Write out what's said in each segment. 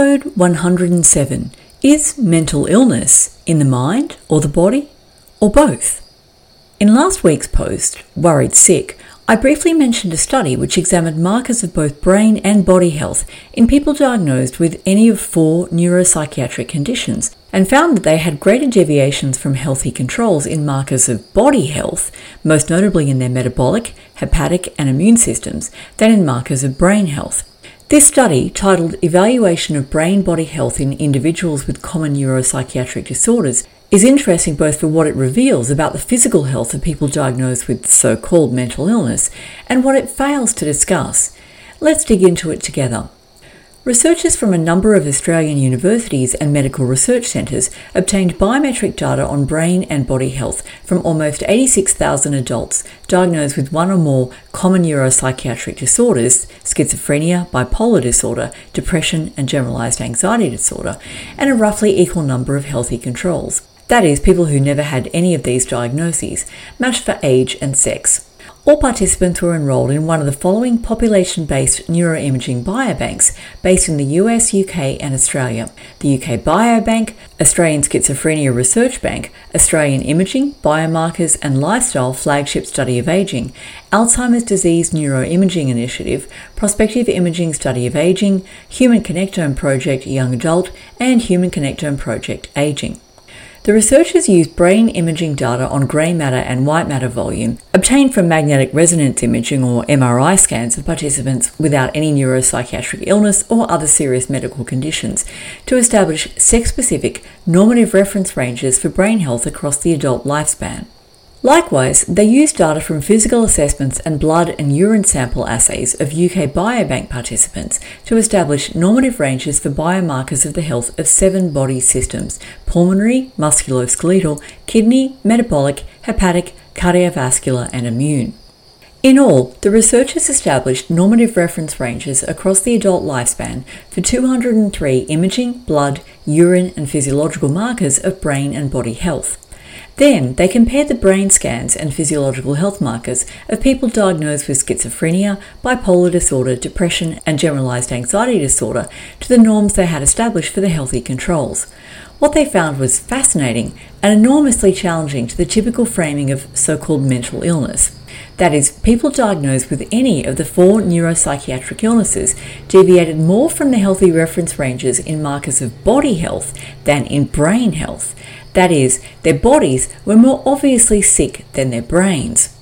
Episode 107 Is mental illness in the mind or the body, or both? In last week's post, Worried Sick, I briefly mentioned a study which examined markers of both brain and body health in people diagnosed with any of four neuropsychiatric conditions and found that they had greater deviations from healthy controls in markers of body health, most notably in their metabolic, hepatic, and immune systems, than in markers of brain health. This study, titled Evaluation of Brain Body Health in Individuals with Common Neuropsychiatric Disorders, is interesting both for what it reveals about the physical health of people diagnosed with so called mental illness and what it fails to discuss. Let's dig into it together. Researchers from a number of Australian universities and medical research centres obtained biometric data on brain and body health from almost 86,000 adults diagnosed with one or more common neuropsychiatric disorders schizophrenia, bipolar disorder, depression, and generalised anxiety disorder and a roughly equal number of healthy controls. That is, people who never had any of these diagnoses, matched for age and sex. All participants were enrolled in one of the following population based neuroimaging biobanks based in the US, UK, and Australia the UK Biobank, Australian Schizophrenia Research Bank, Australian Imaging, Biomarkers and Lifestyle Flagship Study of Aging, Alzheimer's Disease Neuroimaging Initiative, Prospective Imaging Study of Aging, Human Connectome Project Young Adult, and Human Connectome Project Aging. The researchers used brain imaging data on grey matter and white matter volume obtained from magnetic resonance imaging or MRI scans of participants without any neuropsychiatric illness or other serious medical conditions to establish sex specific normative reference ranges for brain health across the adult lifespan. Likewise, they used data from physical assessments and blood and urine sample assays of UK Biobank participants to establish normative ranges for biomarkers of the health of seven body systems pulmonary, musculoskeletal, kidney, metabolic, hepatic, cardiovascular, and immune. In all, the researchers established normative reference ranges across the adult lifespan for 203 imaging, blood, urine, and physiological markers of brain and body health. Then they compared the brain scans and physiological health markers of people diagnosed with schizophrenia, bipolar disorder, depression, and generalized anxiety disorder to the norms they had established for the healthy controls. What they found was fascinating and enormously challenging to the typical framing of so called mental illness. That is, people diagnosed with any of the four neuropsychiatric illnesses deviated more from the healthy reference ranges in markers of body health than in brain health. That is, their bodies were more obviously sick than their brains.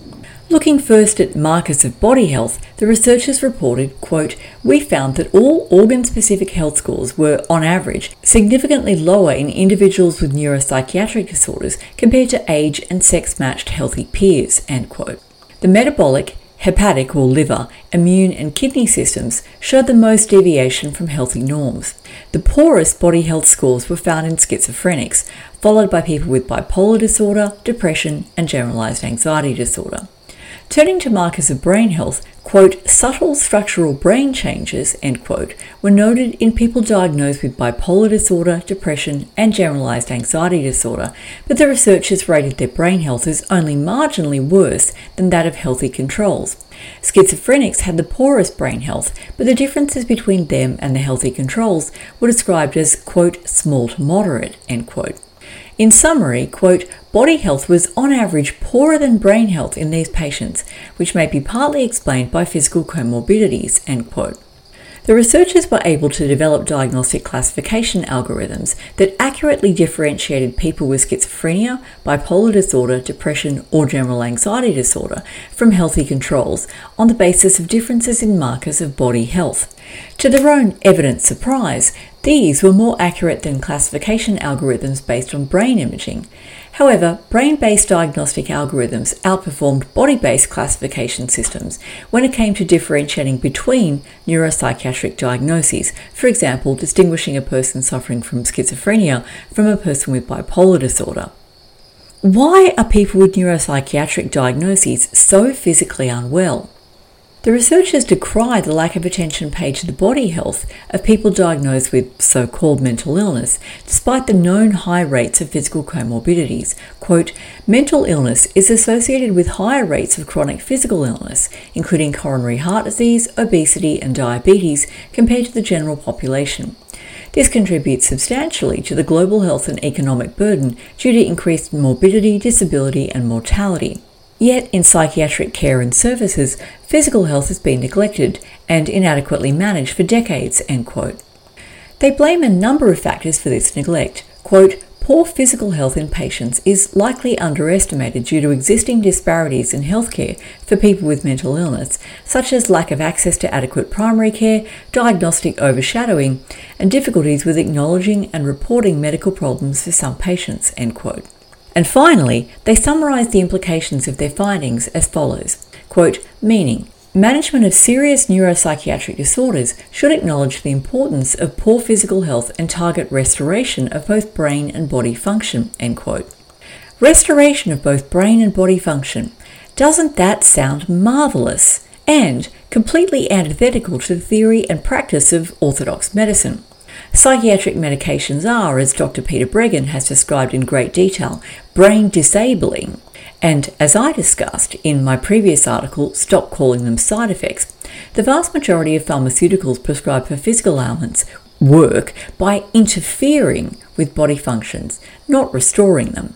Looking first at markers of body health, the researchers reported, quote, We found that all organ specific health scores were, on average, significantly lower in individuals with neuropsychiatric disorders compared to age and sex matched healthy peers, end quote. The metabolic, hepatic or liver, immune, and kidney systems showed the most deviation from healthy norms. The poorest body health scores were found in schizophrenics, followed by people with bipolar disorder, depression, and generalized anxiety disorder. Turning to markers of brain health, quote, subtle structural brain changes, end quote, were noted in people diagnosed with bipolar disorder, depression, and generalized anxiety disorder, but the researchers rated their brain health as only marginally worse than that of healthy controls. Schizophrenics had the poorest brain health, but the differences between them and the healthy controls were described as, quote, small to moderate, end quote. In summary, quote, body health was on average poorer than brain health in these patients, which may be partly explained by physical comorbidities, end quote. The researchers were able to develop diagnostic classification algorithms that accurately differentiated people with schizophrenia, bipolar disorder, depression, or general anxiety disorder from healthy controls on the basis of differences in markers of body health. To their own evident surprise, these were more accurate than classification algorithms based on brain imaging. However, brain based diagnostic algorithms outperformed body based classification systems when it came to differentiating between neuropsychiatric diagnoses, for example, distinguishing a person suffering from schizophrenia from a person with bipolar disorder. Why are people with neuropsychiatric diagnoses so physically unwell? The researchers decry the lack of attention paid to the body health of people diagnosed with so called mental illness, despite the known high rates of physical comorbidities. Quote, mental illness is associated with higher rates of chronic physical illness, including coronary heart disease, obesity, and diabetes, compared to the general population. This contributes substantially to the global health and economic burden due to increased morbidity, disability, and mortality. Yet, in psychiatric care and services, physical health has been neglected and inadequately managed for decades. End quote. They blame a number of factors for this neglect. Quote, Poor physical health in patients is likely underestimated due to existing disparities in healthcare for people with mental illness, such as lack of access to adequate primary care, diagnostic overshadowing, and difficulties with acknowledging and reporting medical problems for some patients. End quote. And finally, they summarise the implications of their findings as follows quote, meaning, Management of serious neuropsychiatric disorders should acknowledge the importance of poor physical health and target restoration of both brain and body function. End quote. Restoration of both brain and body function. Doesn't that sound marvellous? And completely antithetical to the theory and practice of orthodox medicine. Psychiatric medications are, as Dr. Peter Breggin has described in great detail, brain disabling. And as I discussed in my previous article, Stop Calling Them Side Effects, the vast majority of pharmaceuticals prescribed for physical ailments work by interfering with body functions, not restoring them.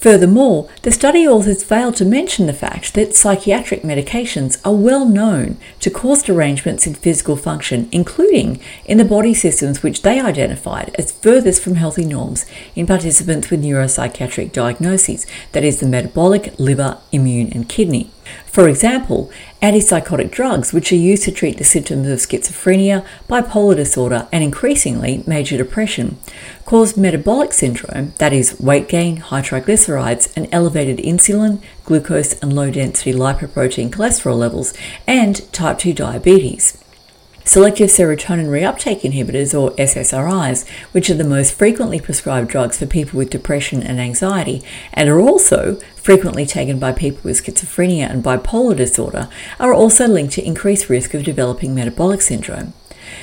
Furthermore, the study authors failed to mention the fact that psychiatric medications are well known to cause derangements in physical function, including in the body systems which they identified as furthest from healthy norms in participants with neuropsychiatric diagnoses, that is, the metabolic, liver, immune, and kidney. For example, antipsychotic drugs, which are used to treat the symptoms of schizophrenia, bipolar disorder, and increasingly major depression, cause metabolic syndrome, that is, weight gain, high triglycerides, and elevated insulin, glucose, and low density lipoprotein cholesterol levels, and type 2 diabetes. Selective serotonin reuptake inhibitors, or SSRIs, which are the most frequently prescribed drugs for people with depression and anxiety, and are also frequently taken by people with schizophrenia and bipolar disorder, are also linked to increased risk of developing metabolic syndrome.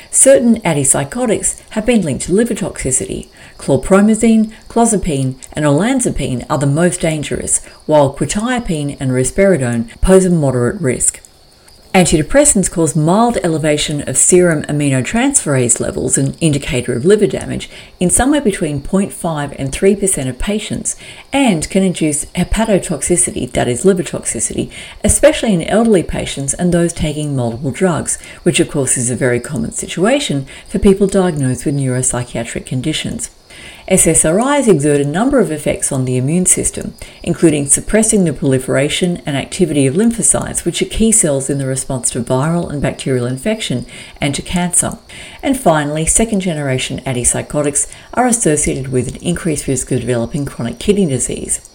Certain antipsychotics have been linked to liver toxicity. Chlorpromazine, clozapine, and olanzapine are the most dangerous, while quetiapine and risperidone pose a moderate risk. Antidepressants cause mild elevation of serum aminotransferase levels, an indicator of liver damage, in somewhere between 0.5 and 3% of patients, and can induce hepatotoxicity, that is, liver toxicity, especially in elderly patients and those taking multiple drugs, which of course is a very common situation for people diagnosed with neuropsychiatric conditions. SSRIs exert a number of effects on the immune system, including suppressing the proliferation and activity of lymphocytes, which are key cells in the response to viral and bacterial infection and to cancer. And finally, second generation antipsychotics are associated with an increased risk of developing chronic kidney disease.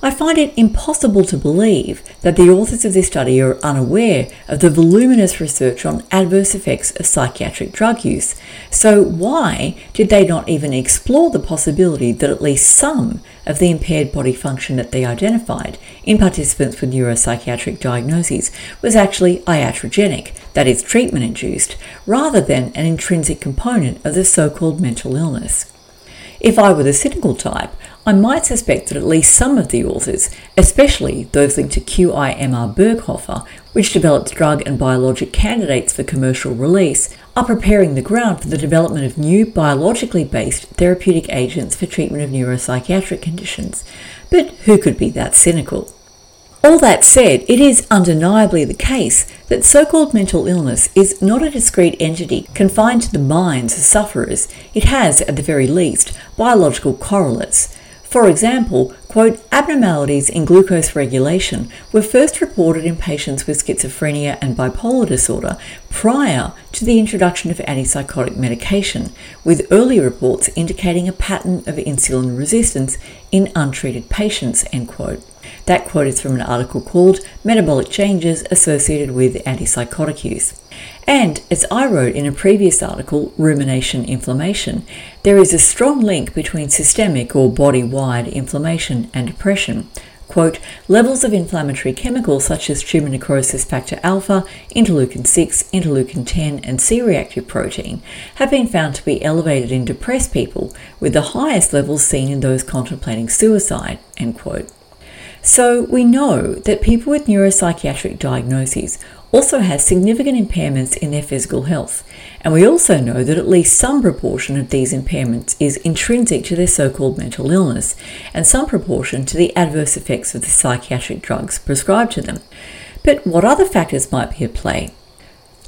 I find it impossible to believe that the authors of this study are unaware of the voluminous research on adverse effects of psychiatric drug use. So, why did they not even explore the possibility that at least some of the impaired body function that they identified in participants with neuropsychiatric diagnoses was actually iatrogenic, that is, treatment induced, rather than an intrinsic component of the so called mental illness? If I were the cynical type, I might suspect that at least some of the authors, especially those linked to QIMR Berghofer, which developed drug and biologic candidates for commercial release, are preparing the ground for the development of new biologically based therapeutic agents for treatment of neuropsychiatric conditions. But who could be that cynical? All that said, it is undeniably the case that so called mental illness is not a discrete entity confined to the minds of sufferers. It has, at the very least, biological correlates. For example, Quote, abnormalities in glucose regulation were first reported in patients with schizophrenia and bipolar disorder prior to the introduction of antipsychotic medication, with early reports indicating a pattern of insulin resistance in untreated patients, end quote. That quote is from an article called Metabolic Changes Associated with Antipsychotic Use. And as I wrote in a previous article, Rumination Inflammation, there is a strong link between systemic or body wide inflammation and depression. Quote, levels of inflammatory chemicals such as tumor necrosis factor alpha, interleukin 6, interleukin 10, and C reactive protein have been found to be elevated in depressed people, with the highest levels seen in those contemplating suicide. End quote. So we know that people with neuropsychiatric diagnoses also have significant impairments in their physical health, and we also know that at least some proportion of these impairments is intrinsic to their so called mental illness, and some proportion to the adverse effects of the psychiatric drugs prescribed to them. But what other factors might be at play?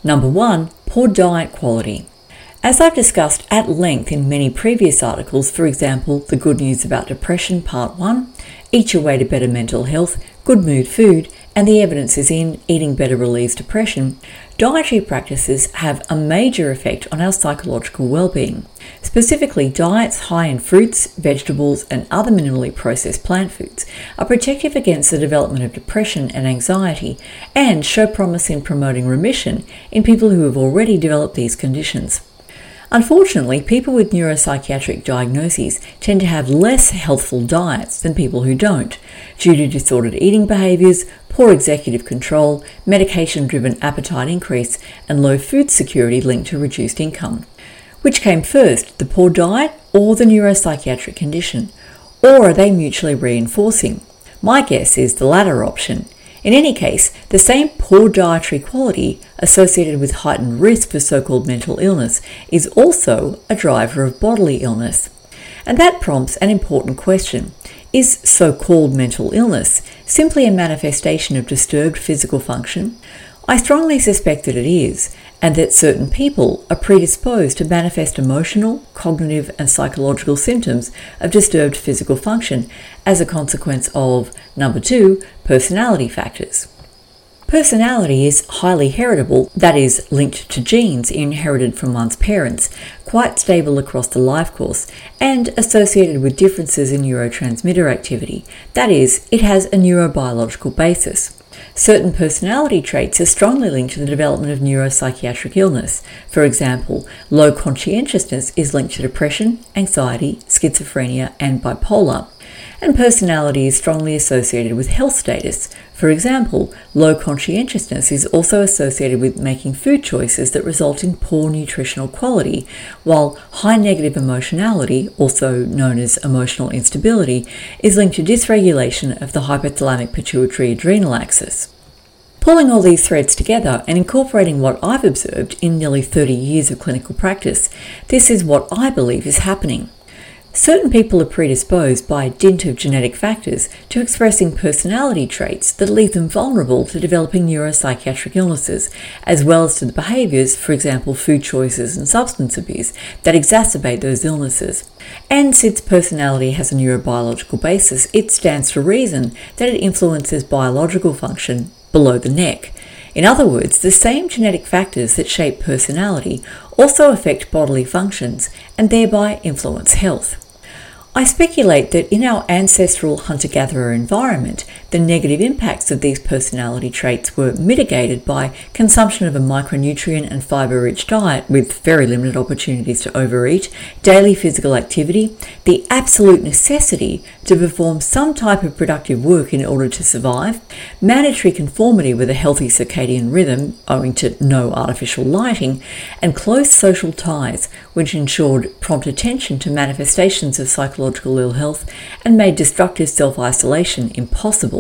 Number one, poor diet quality. As I've discussed at length in many previous articles, for example, The Good News About Depression, Part 1, Eat Your Way to Better Mental Health, Good Mood Food, and the evidence is in Eating Better Relieves Depression, dietary practices have a major effect on our psychological well-being. Specifically, diets high in fruits, vegetables, and other minimally processed plant foods are protective against the development of depression and anxiety and show promise in promoting remission in people who have already developed these conditions. Unfortunately, people with neuropsychiatric diagnoses tend to have less healthful diets than people who don't, due to disordered eating behaviours, poor executive control, medication driven appetite increase, and low food security linked to reduced income. Which came first, the poor diet or the neuropsychiatric condition? Or are they mutually reinforcing? My guess is the latter option. In any case, the same poor dietary quality associated with heightened risk for so called mental illness is also a driver of bodily illness. And that prompts an important question Is so called mental illness simply a manifestation of disturbed physical function? I strongly suspect that it is, and that certain people are predisposed to manifest emotional, cognitive, and psychological symptoms of disturbed physical function as a consequence of, number two, personality factors. Personality is highly heritable, that is, linked to genes inherited from one's parents, quite stable across the life course, and associated with differences in neurotransmitter activity, that is, it has a neurobiological basis. Certain personality traits are strongly linked to the development of neuropsychiatric illness. For example, low conscientiousness is linked to depression, anxiety, schizophrenia, and bipolar and personality is strongly associated with health status. For example, low conscientiousness is also associated with making food choices that result in poor nutritional quality, while high negative emotionality, also known as emotional instability, is linked to dysregulation of the hypothalamic pituitary adrenal axis. Pulling all these threads together and incorporating what I've observed in nearly 30 years of clinical practice, this is what I believe is happening. Certain people are predisposed by dint of genetic factors to expressing personality traits that leave them vulnerable to developing neuropsychiatric illnesses, as well as to the behaviours, for example, food choices and substance abuse, that exacerbate those illnesses. And since personality has a neurobiological basis, it stands to reason that it influences biological function below the neck. In other words, the same genetic factors that shape personality also affect bodily functions and thereby influence health. I speculate that in our ancestral hunter gatherer environment, the negative impacts of these personality traits were mitigated by consumption of a micronutrient and fiber rich diet with very limited opportunities to overeat, daily physical activity, the absolute necessity to perform some type of productive work in order to survive, mandatory conformity with a healthy circadian rhythm owing to no artificial lighting, and close social ties, which ensured prompt attention to manifestations of psychological ill health and made destructive self isolation impossible.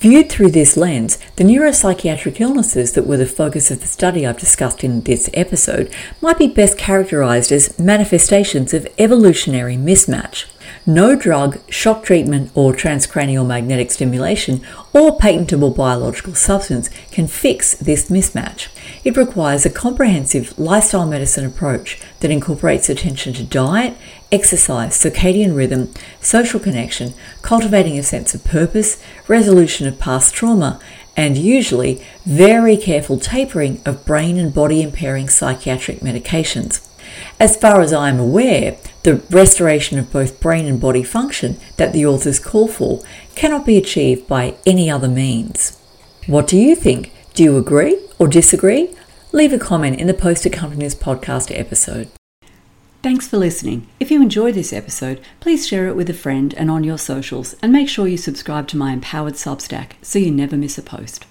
Viewed through this lens, the neuropsychiatric illnesses that were the focus of the study I've discussed in this episode might be best characterized as manifestations of evolutionary mismatch. No drug, shock treatment, or transcranial magnetic stimulation or patentable biological substance can fix this mismatch. It requires a comprehensive lifestyle medicine approach that incorporates attention to diet, exercise, circadian rhythm, social connection, cultivating a sense of purpose, resolution of past trauma, and usually very careful tapering of brain and body impairing psychiatric medications. As far as I am aware, the restoration of both brain and body function that the authors call for cannot be achieved by any other means. What do you think? Do you agree or disagree? Leave a comment in the post accompanying this podcast episode. Thanks for listening. If you enjoyed this episode, please share it with a friend and on your socials, and make sure you subscribe to my empowered Substack so you never miss a post.